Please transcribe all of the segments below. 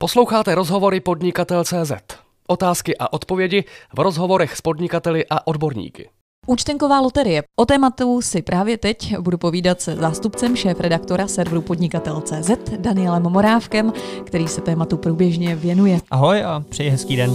Posloucháte rozhovory podnikatel.cz. Otázky a odpovědi v rozhovorech s podnikateli a odborníky. Účtenková loterie. O tématu si právě teď budu povídat se zástupcem šéf-redaktora serveru podnikatel.cz Danielem Morávkem, který se tématu průběžně věnuje. Ahoj a přeji hezký den.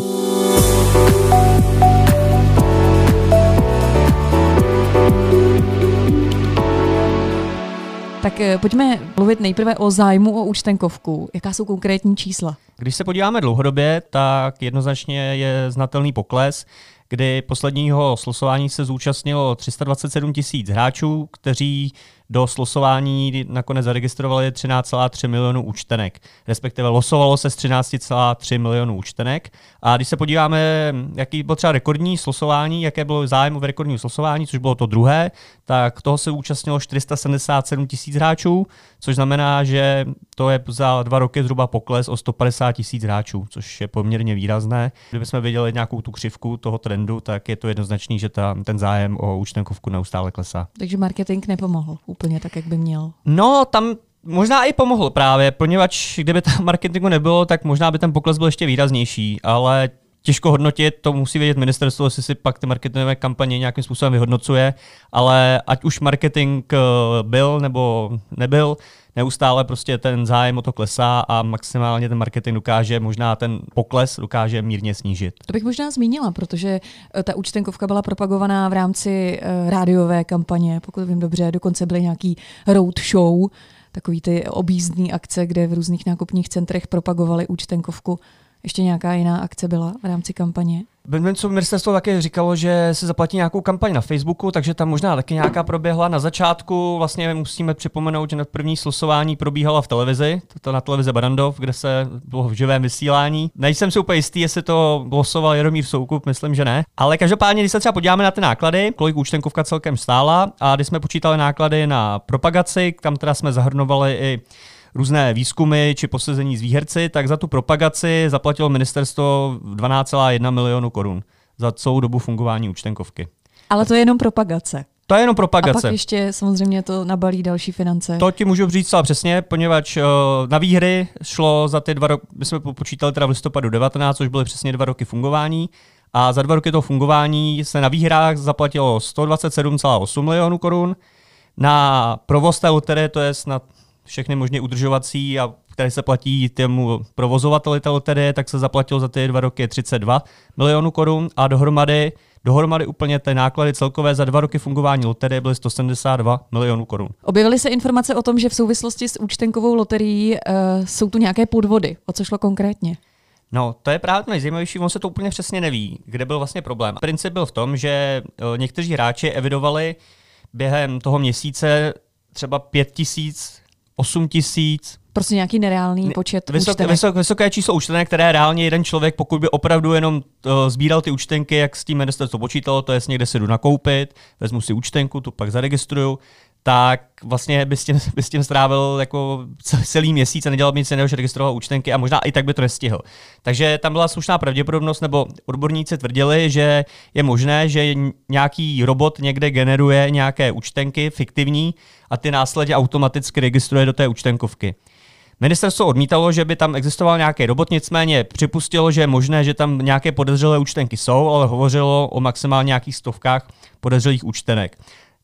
Tak eh, pojďme mluvit nejprve o zájmu o účtenkovku. Jaká jsou konkrétní čísla? Když se podíváme dlouhodobě, tak jednoznačně je znatelný pokles kdy posledního slosování se zúčastnilo 327 tisíc hráčů, kteří do slosování nakonec zaregistrovali 13,3 milionů účtenek, respektive losovalo se z 13,3 milionů účtenek. A když se podíváme, jaký bylo třeba rekordní slosování, jaké bylo zájem o rekordní slosování, což bylo to druhé, tak toho se účastnilo 477 tisíc hráčů, což znamená, že to je za dva roky zhruba pokles o 150 tisíc hráčů, což je poměrně výrazné. Kdybychom viděli nějakou tu křivku toho trendu, tak je to jednoznačný, že ta, ten zájem o účtenkovku neustále klesá. Takže marketing nepomohl úplně tak, jak by měl. No, tam možná i pomohl právě, poněvadž kdyby tam marketingu nebylo, tak možná by ten pokles byl ještě výraznější, ale těžko hodnotit, to musí vědět ministerstvo, jestli si pak ty marketingové kampaně nějakým způsobem vyhodnocuje, ale ať už marketing eh, byl nebo nebyl, neustále prostě ten zájem o to klesá a maximálně ten marketing dokáže možná ten pokles dokáže mírně snížit. To bych možná zmínila, protože eh, ta účtenkovka byla propagovaná v rámci uh, rádiové kampaně, pokud vím dobře, dokonce byly nějaký road show, takový ty objízdní akce, kde v různých nákupních centrech propagovali účtenkovku. Ještě nějaká jiná akce byla v rámci kampaně? co ministerstvo také říkalo, že se zaplatí nějakou kampaň na Facebooku, takže tam možná taky nějaká proběhla. Na začátku vlastně musíme připomenout, že na první slosování probíhala v televizi, to na televize Barandov, kde se bylo v živém vysílání. Nejsem si úplně jistý, jestli to losoval Jaromír Soukup, myslím, že ne. Ale každopádně, když se třeba podíváme na ty náklady, kolik účtenkovka celkem stála a když jsme počítali náklady na propagaci, tam teda jsme zahrnovali i různé výzkumy či posezení z výherci, tak za tu propagaci zaplatilo ministerstvo 12,1 milionu korun za celou dobu fungování účtenkovky. Ale to je jenom propagace. To je jenom propagace. A pak ještě samozřejmě to nabalí další finance. To ti můžu říct celá přesně, poněvadž uh, na výhry šlo za ty dva roky, my jsme počítali teda v listopadu 19, což byly přesně dva roky fungování. A za dva roky toho fungování se na výhrách zaplatilo 127,8 milionů korun. Na provoz té loterie, to je snad všechny možně udržovací a které se platí těmu provozovateli té loterie, tak se zaplatilo za ty dva roky 32 milionů korun a dohromady, dohromady úplně ty náklady celkové za dva roky fungování loterie byly 172 milionů korun. Objevily se informace o tom, že v souvislosti s účtenkovou loterií uh, jsou tu nějaké podvody. O co šlo konkrétně? No, to je právě nejzajímavější, on se to úplně přesně neví, kde byl vlastně problém. Princip byl v tom, že eh, někteří hráči evidovali během toho měsíce třeba 5000 8 tisíc. Prostě nějaký nereálný počet vysok, vysok, Vysoké číslo účtenek, které reálně jeden člověk, pokud by opravdu jenom uh, sbíral ty účtenky, jak s tím ministerstvo počítalo, to je někde si jdu nakoupit, vezmu si účtenku, tu pak zaregistruju, tak vlastně by s tím, by s tím strávil jako celý měsíc a nedělal by nic jiného, že registroval účtenky a možná i tak by to nestihl. Takže tam byla slušná pravděpodobnost, nebo odborníci tvrdili, že je možné, že nějaký robot někde generuje nějaké účtenky fiktivní a ty následně automaticky registruje do té účtenkovky. Ministerstvo odmítalo, že by tam existoval nějaký robot, nicméně připustilo, že je možné, že tam nějaké podezřelé účtenky jsou, ale hovořilo o maximálně nějakých stovkách podezřelých účtenek.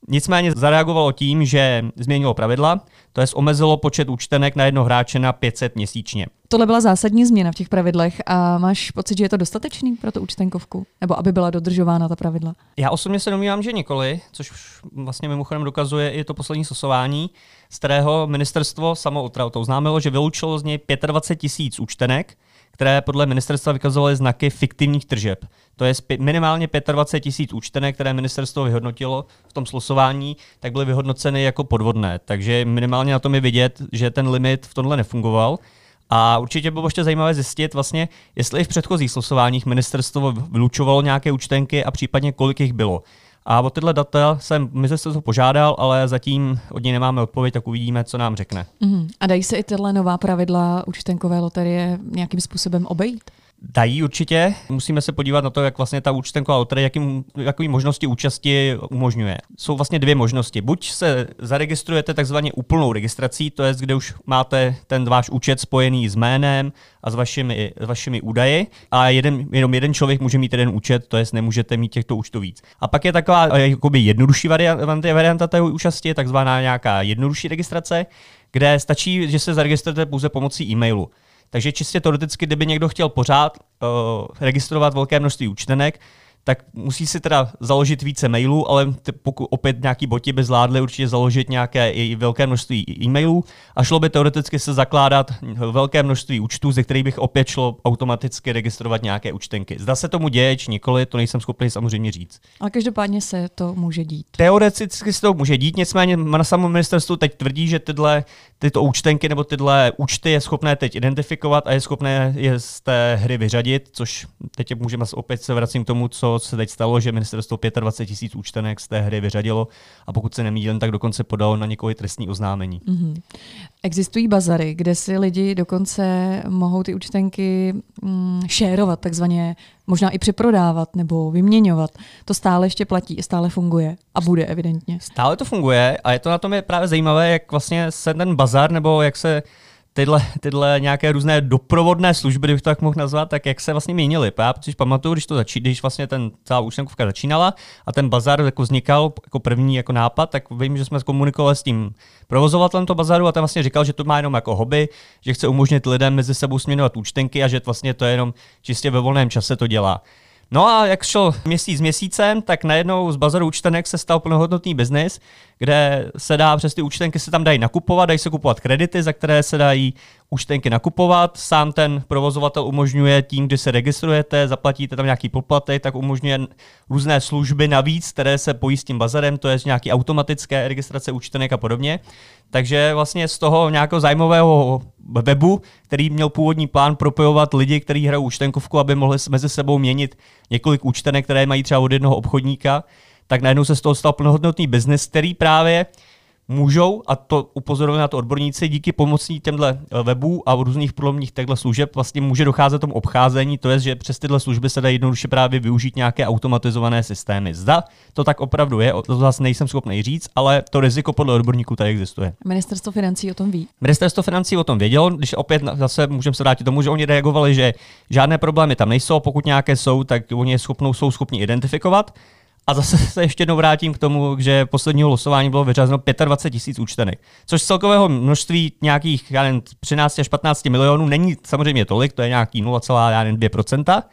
Nicméně zareagovalo tím, že změnilo pravidla, to je omezilo počet účtenek na jedno hráče na 500 měsíčně. Tohle byla zásadní změna v těch pravidlech a máš pocit, že je to dostatečný pro tu účtenkovku? Nebo aby byla dodržována ta pravidla? Já osobně se domnívám, že nikoli, což vlastně mimochodem dokazuje i to poslední sosování, z kterého ministerstvo samo to oznámilo, že vyloučilo z něj 25 tisíc účtenek, které podle ministerstva vykazovaly znaky fiktivních tržeb. To je minimálně 25 tisíc účtenek, které ministerstvo vyhodnotilo v tom slosování, tak byly vyhodnoceny jako podvodné. Takže minimálně na tom je vidět, že ten limit v tomhle nefungoval. A určitě bylo ještě zajímavé zjistit, vlastně, jestli i v předchozích slosováních ministerstvo vylučovalo nějaké účtenky a případně kolik jich bylo. A o tyhle data jsem ministerstvo požádal, ale zatím od něj nemáme odpověď, tak uvidíme, co nám řekne. Mm. A dají se i tyhle nová pravidla účtenkové loterie nějakým způsobem obejít? Dají určitě. Musíme se podívat na to, jak vlastně ta účtenková loterie, jaký, jaký možnosti účasti umožňuje. Jsou vlastně dvě možnosti. Buď se zaregistrujete takzvaně úplnou registrací, to je, kde už máte ten váš účet spojený s jménem a s vašimi, s vašimi údaji a jeden, jenom jeden člověk může mít jeden účet, to je, nemůžete mít těchto účtů víc. A pak je taková jakoby jednodušší varianta, varianta té účasti, takzvaná nějaká jednodušší registrace, kde stačí, že se zaregistrujete pouze pomocí e-mailu. Takže čistě teoreticky, kdyby někdo chtěl pořád uh, registrovat velké množství účtenek, tak musí si teda založit více mailů, ale pokud opět nějaký boti by zvládli určitě založit nějaké i velké množství e-mailů a šlo by teoreticky se zakládat velké množství účtů, ze kterých bych opět šlo automaticky registrovat nějaké účtenky. Zda se tomu děje, či nikoli, to nejsem schopný samozřejmě říct. Ale každopádně se to může dít. Teoreticky se to může dít, nicméně na samém ministerstvu teď tvrdí, že tyhle, tyto účtenky nebo tyhle účty je schopné teď identifikovat a je schopné je z té hry vyřadit, což teď můžeme opět se vracím k tomu, co se teď stalo, že ministerstvo 25 tisíc účtenek z té hry vyřadilo a pokud se nemýlím, tak dokonce podalo na někoho trestní oznámení. Mm-hmm. Existují bazary, kde si lidi dokonce mohou ty účtenky mm, šérovat, takzvaně možná i přeprodávat nebo vyměňovat. To stále ještě platí, stále funguje a bude evidentně. Stále to funguje a je to na tom je právě zajímavé, jak vlastně se ten bazar nebo jak se tyhle, tyhle nějaké různé doprovodné služby, kdybych to tak mohl nazvat, tak jak se vlastně měnily. Já si pamatuju, když to začí, když vlastně ten celá účtenkovka začínala a ten bazar jako vznikal jako první jako nápad, tak vím, že jsme komunikovali s tím provozovatelem toho bazaru a ten vlastně říkal, že to má jenom jako hobby, že chce umožnit lidem mezi sebou směnovat účtenky a že vlastně to je jenom čistě ve volném čase to dělá. No a jak šel měsíc měsícem, tak najednou z bazaru účtenek se stal plnohodnotný biznis, kde se dá přes ty účtenky se tam dají nakupovat, dají se kupovat kredity, za které se dají účtenky nakupovat. Sám ten provozovatel umožňuje tím, kdy se registrujete, zaplatíte tam nějaký poplatek, tak umožňuje různé služby navíc, které se pojí s tím bazarem, to je nějaký automatické registrace účtenek a podobně. Takže vlastně z toho nějakého zájmového webu, který měl původní plán propojovat lidi, kteří hrajou účtenkovku, aby mohli mezi sebou měnit několik účtenek, které mají třeba od jednoho obchodníka, tak najednou se z toho stal plnohodnotný biznis, který právě můžou, a to upozorovali na to odborníci, díky pomocí těmhle eh, webů a různých průlomních těchto služeb vlastně může docházet tomu obcházení, to je, že přes tyhle služby se dá jednoduše právě využít nějaké automatizované systémy. Zda to tak opravdu je, to zase nejsem schopný říct, ale to riziko podle odborníků tady existuje. Ministerstvo financí o tom ví. Ministerstvo financí o tom vědělo, když opět zase můžeme se vrátit tomu, že oni reagovali, že žádné problémy tam nejsou, pokud nějaké jsou, tak oni je schopnou, jsou schopni identifikovat. A zase se ještě jednou vrátím k tomu, že posledního losování bylo vyřazeno 25 tisíc účtenek, což z celkového množství nějakých já nevím, 13 až 15 milionů není samozřejmě tolik, to je nějaký 0,2%.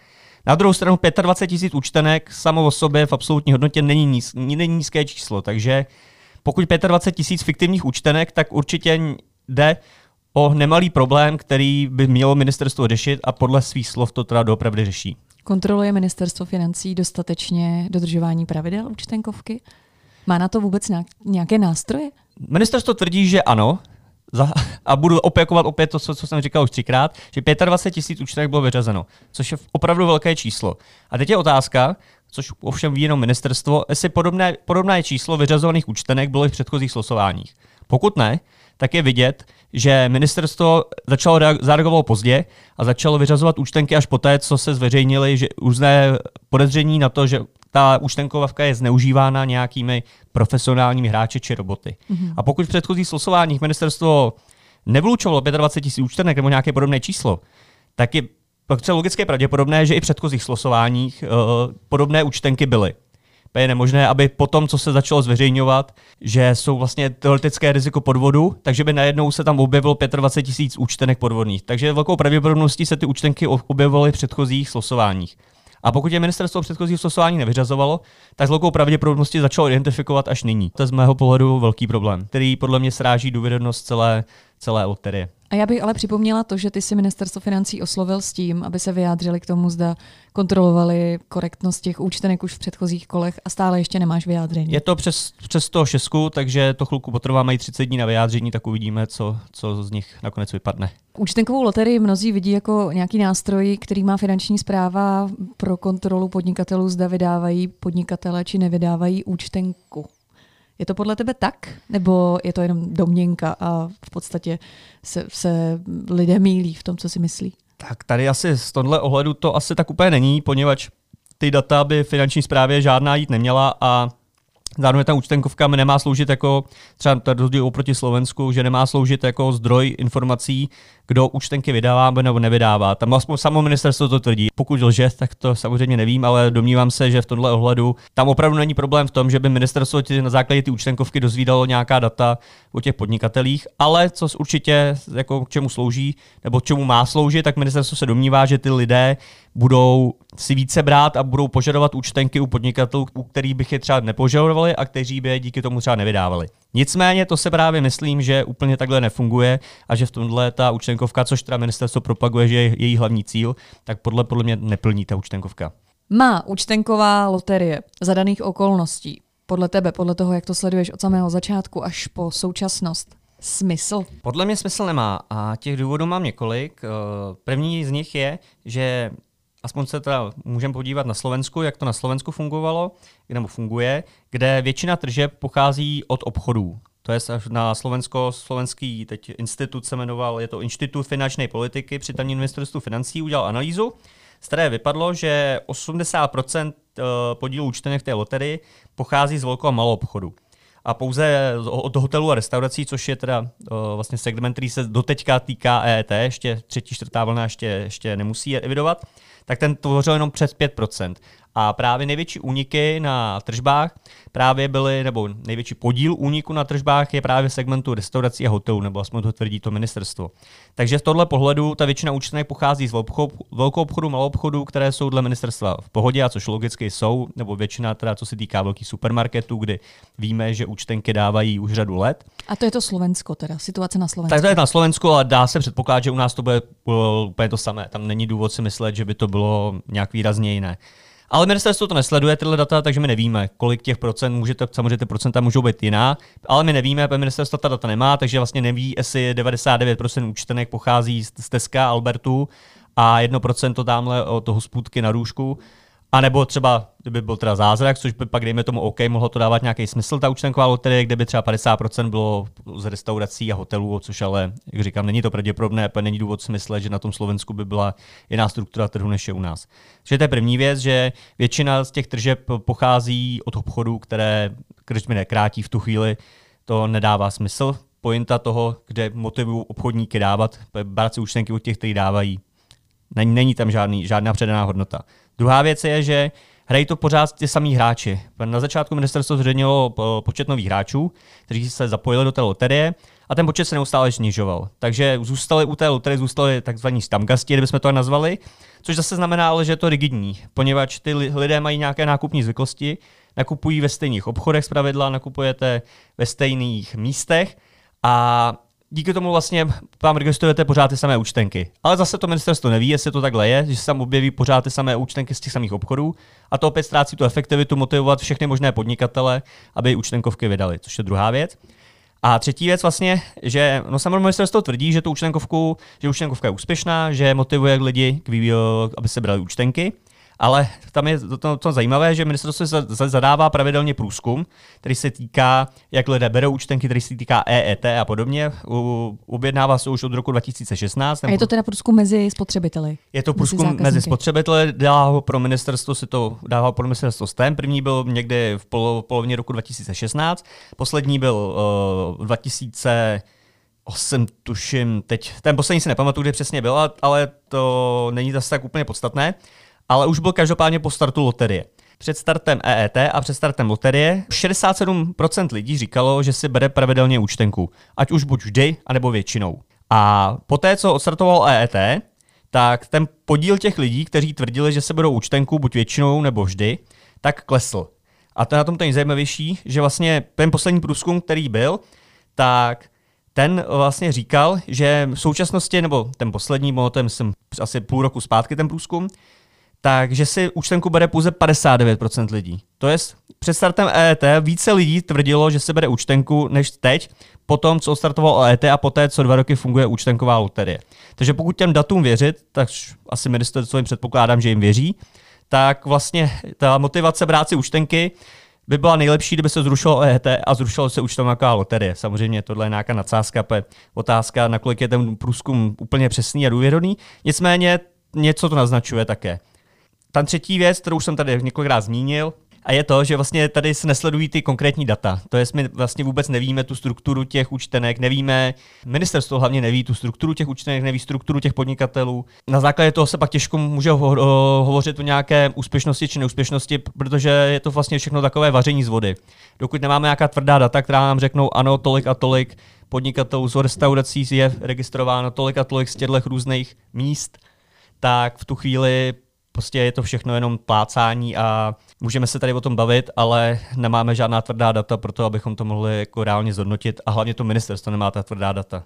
Na druhou stranu 25 tisíc účtenek samo o sobě v absolutní hodnotě není, níz, není nízké číslo, takže pokud 25 tisíc fiktivních účtenek, tak určitě jde o nemalý problém, který by mělo ministerstvo řešit a podle svých slov to teda doopravdy řeší. Kontroluje ministerstvo financí dostatečně dodržování pravidel účtenkovky? Má na to vůbec nějaké nástroje? Ministerstvo tvrdí, že ano, a budu opakovat opět to, co, co jsem říkal už třikrát, že 25 tisíc účtenek bylo vyřazeno, což je opravdu velké číslo. A teď je otázka, což ovšem ví jenom ministerstvo, jestli podobné, podobné číslo vyřazovaných účtenek bylo i v předchozích slosováních. Pokud ne, tak je vidět, že ministerstvo začalo zareagovalo pozdě a začalo vyřazovat účtenky až poté, co se zveřejnili že různé podezření na to, že ta účtenkovka je zneužívána nějakými profesionálními hráči či roboty. Mm-hmm. A pokud v předchozích slosováních ministerstvo nevlučovalo 25 tisíc účtenek nebo nějaké podobné číslo, tak je pak logické pravděpodobné, že i v předchozích slosováních uh, podobné účtenky byly je nemožné, aby po tom, co se začalo zveřejňovat, že jsou vlastně teoretické riziko podvodu, takže by najednou se tam objevilo 25 tisíc účtenek podvodných. Takže velkou pravděpodobností se ty účtenky objevovaly v předchozích slosováních. A pokud je ministerstvo předchozí slosování nevyřazovalo, tak s velkou pravděpodobností začalo identifikovat až nyní. To je z mého pohledu velký problém, který podle mě sráží důvěrnost celé, celé loterie. A já bych ale připomněla to, že ty si ministerstvo financí oslovil s tím, aby se vyjádřili k tomu, zda kontrolovali korektnost těch účtenek už v předchozích kolech a stále ještě nemáš vyjádření. Je to přes, přes to šestku, takže to chvilku potrvá, mají 30 dní na vyjádření, tak uvidíme, co, co z nich nakonec vypadne. Účtenkovou loterii mnozí vidí jako nějaký nástroj, který má finanční zpráva pro kontrolu podnikatelů, zda vydávají podnikatele či nevydávají účtenku. Je to podle tebe tak? Nebo je to jenom domněnka a v podstatě se, se lidé mílí v tom, co si myslí? Tak tady asi z tohle ohledu to asi tak úplně není, poněvadž ty data by finanční správě žádná jít neměla a Zároveň ta účtenkovka nemá sloužit jako, třeba to rozdíl oproti Slovensku, že nemá sloužit jako zdroj informací, kdo účtenky vydává nebo nevydává. Tam aspoň samo ministerstvo to tvrdí. Pokud lže, tak to samozřejmě nevím, ale domnívám se, že v tomhle ohledu tam opravdu není problém v tom, že by ministerstvo na základě ty účtenkovky dozvídalo nějaká data o těch podnikatelích, ale co určitě jako k čemu slouží, nebo k čemu má sloužit, tak ministerstvo se domnívá, že ty lidé budou si více brát a budou požadovat účtenky u podnikatelů, u kterých bych je třeba nepožadovali a kteří by je díky tomu třeba nevydávali. Nicméně to se právě myslím, že úplně takhle nefunguje a že v tomhle ta účtenkovka, což teda ministerstvo propaguje, že je její hlavní cíl, tak podle podle mě neplní ta účtenkovka. Má účtenková loterie za daných okolností podle tebe, podle toho, jak to sleduješ od samého začátku až po současnost, smysl? Podle mě smysl nemá a těch důvodů mám několik. Eh, první z nich je, že aspoň se teda můžeme podívat na Slovensku, jak to na Slovensku fungovalo, nebo funguje, kde většina tržeb pochází od obchodů. To je na Slovensko, slovenský teď institut se jmenoval, je to Institut finanční politiky při tamním ministerstvu financí, udělal analýzu, z které vypadlo, že 80% eh, podílu účtenek té loterii pochází z velkého a malou obchodu. A pouze od hotelu a restaurací, což je teda uh, vlastně segment, který se doteďka týká EET, ještě třetí, čtvrtá vlna ještě, ještě nemusí evidovat, tak ten tvořil jenom přes 5%. A právě největší úniky na tržbách právě byly, nebo největší podíl úniku na tržbách je právě v segmentu restaurací a hotelů, nebo aspoň to tvrdí to ministerstvo. Takže z tohle pohledu ta většina účtenek pochází z velkou obchodu, malou obchodu, které jsou dle ministerstva v pohodě, a což logicky jsou, nebo většina teda, co se týká velkých supermarketů, kdy víme, že účtenky dávají už řadu let. A to je to Slovensko, teda situace na Slovensku. Tak to je na Slovensku, ale dá se předpokládat, že u nás to bude úplně to samé. Tam není důvod si myslet, že by to bylo nějak výrazně jiné. Ale ministerstvo to nesleduje, tyhle data, takže my nevíme, kolik těch procent můžete, samozřejmě ty procenta můžou být jiná, ale my nevíme, protože ministerstvo ta data nemá, takže vlastně neví, jestli 99% účtenek pochází z Teska, Albertu a 1% tamhle od toho spůdky na růžku. A nebo třeba, kdyby byl teda zázrak, což by pak, dejme tomu OK, mohlo to dávat nějaký smysl, ta účtenková loterie, kde by třeba 50% bylo z restaurací a hotelů, což ale, jak říkám, není to pravděpodobné, není důvod smyslet, že na tom Slovensku by byla jiná struktura trhu, než je u nás. Takže to je první věc, že většina z těch tržeb pochází od obchodů, které krčmy nekrátí v tu chvíli, to nedává smysl. Pointa toho, kde motivují obchodníky dávat, brát si účtenky od těch, kteří dávají, není, není tam žádný, žádná předaná hodnota. Druhá věc je, že hrají to pořád ty samý hráči. Na začátku ministerstvo zřednilo počet nových hráčů, kteří se zapojili do té loterie a ten počet se neustále snižoval. Takže zůstali u té loterie, zůstali takzvaní stamgasti, kdybychom to nazvali, což zase znamená, ale, že je to rigidní, poněvadž ty lidé mají nějaké nákupní zvyklosti, nakupují ve stejných obchodech z pravidla, nakupujete ve stejných místech a díky tomu vlastně vám registrujete pořád ty samé účtenky. Ale zase to ministerstvo neví, jestli to takhle je, že se tam objeví pořád ty samé účtenky z těch samých obchodů a to opět ztrácí tu efektivitu motivovat všechny možné podnikatele, aby účtenkovky vydali, což je druhá věc. A třetí věc vlastně, že no samozřejmě ministerstvo tvrdí, že tu účtenkovku, že účtenkovka je úspěšná, že motivuje lidi, k aby se brali účtenky. Ale tam je to, to, zajímavé, že ministerstvo se zadává pravidelně průzkum, který se týká, jak lidé berou účtenky, který se týká EET a podobně. U, objednává se už od roku 2016. A je to teda průzkum mezi spotřebiteli? Je to průzkum mezi, mezi spotřebiteli, dává ho pro ministerstvo, si to dává pro ministerstvo STEM. První byl někdy v polo, polovině roku 2016, poslední byl uh, 2000 osm, tuším, teď, ten poslední si nepamatuju, kdy přesně byl, ale to není zase tak úplně podstatné ale už byl každopádně po startu loterie. Před startem EET a před startem loterie 67% lidí říkalo, že si bere pravidelně účtenku, ať už buď vždy, anebo většinou. A poté, co odstartoval EET, tak ten podíl těch lidí, kteří tvrdili, že se berou účtenku buď většinou nebo vždy, tak klesl. A to je na tom to nejzajímavější, že vlastně ten poslední průzkum, který byl, tak ten vlastně říkal, že v současnosti, nebo ten poslední, bylo to myslím asi půl roku zpátky ten průzkum, takže si účtenku bere pouze 59% lidí. To je před startem EET více lidí tvrdilo, že se bere účtenku než teď, potom, co startoval EET a poté, co dva roky funguje účtenková loterie. Takže pokud těm datům věřit, tak asi ministerstvo jim předpokládám, že jim věří, tak vlastně ta motivace brát si účtenky by byla nejlepší, kdyby se zrušilo EET a zrušilo se účtovná loterie. Samozřejmě tohle je nějaká nadsázka, otázka, nakolik je ten průzkum úplně přesný a důvěrodný. Nicméně něco to naznačuje také. Ta třetí věc, kterou jsem tady několikrát zmínil, a je to, že vlastně tady se nesledují ty konkrétní data. To je, my vlastně vůbec nevíme tu strukturu těch účtenek, nevíme, ministerstvo hlavně neví tu strukturu těch účtenek, neví strukturu těch podnikatelů. Na základě toho se pak těžko může ho- hovořit o nějaké úspěšnosti či neúspěšnosti, protože je to vlastně všechno takové vaření z vody. Dokud nemáme nějaká tvrdá data, která nám řeknou, ano, tolik a tolik podnikatelů z restaurací je registrováno, tolik a tolik z těchto různých míst, tak v tu chvíli prostě je to všechno jenom plácání a můžeme se tady o tom bavit, ale nemáme žádná tvrdá data pro to, abychom to mohli jako reálně zhodnotit a hlavně to ministerstvo nemá ta tvrdá data.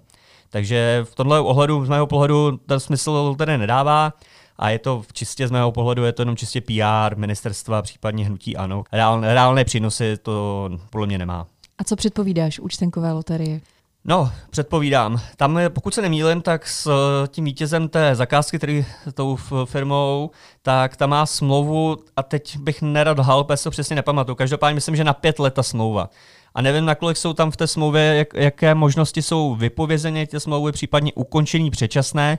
Takže v tomhle ohledu, z mého pohledu, ten smysl tedy nedává a je to čistě z mého pohledu, je to jenom čistě PR ministerstva, případně hnutí ano. Reálné přínosy to podle mě nemá. A co předpovídáš účtenkové loterie? No, předpovídám. Tam, pokud se nemýlím, tak s eh, tím vítězem té zakázky, který tou firmou, tak tam má smlouvu, a teď bych nerad lhal, protože to přesně nepamatuju. Každopádně myslím, že na pět let ta smlouva. A nevím, nakolik jsou tam v té smlouvě, jak, jaké možnosti jsou vypovězené ty smlouvy, případně ukončení předčasné.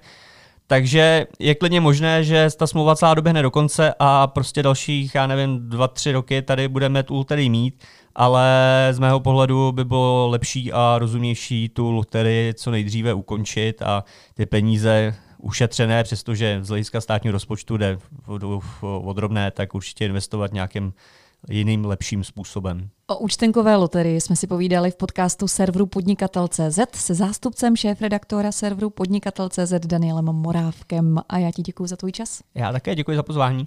Takže je klidně možné, že ta smlouva celá doběhne do konce a prostě dalších, já nevím, dva, tři roky tady budeme tu tady mít ale z mého pohledu by bylo lepší a rozumnější tu loterii co nejdříve ukončit a ty peníze ušetřené, přestože z hlediska státního rozpočtu jde odrobné, tak určitě investovat nějakým jiným lepším způsobem. O účtenkové loterii jsme si povídali v podcastu serveru Podnikatel.cz se zástupcem šéf-redaktora serveru Podnikatel.cz Danielem Morávkem a já ti děkuji za tvůj čas. Já také děkuji za pozvání.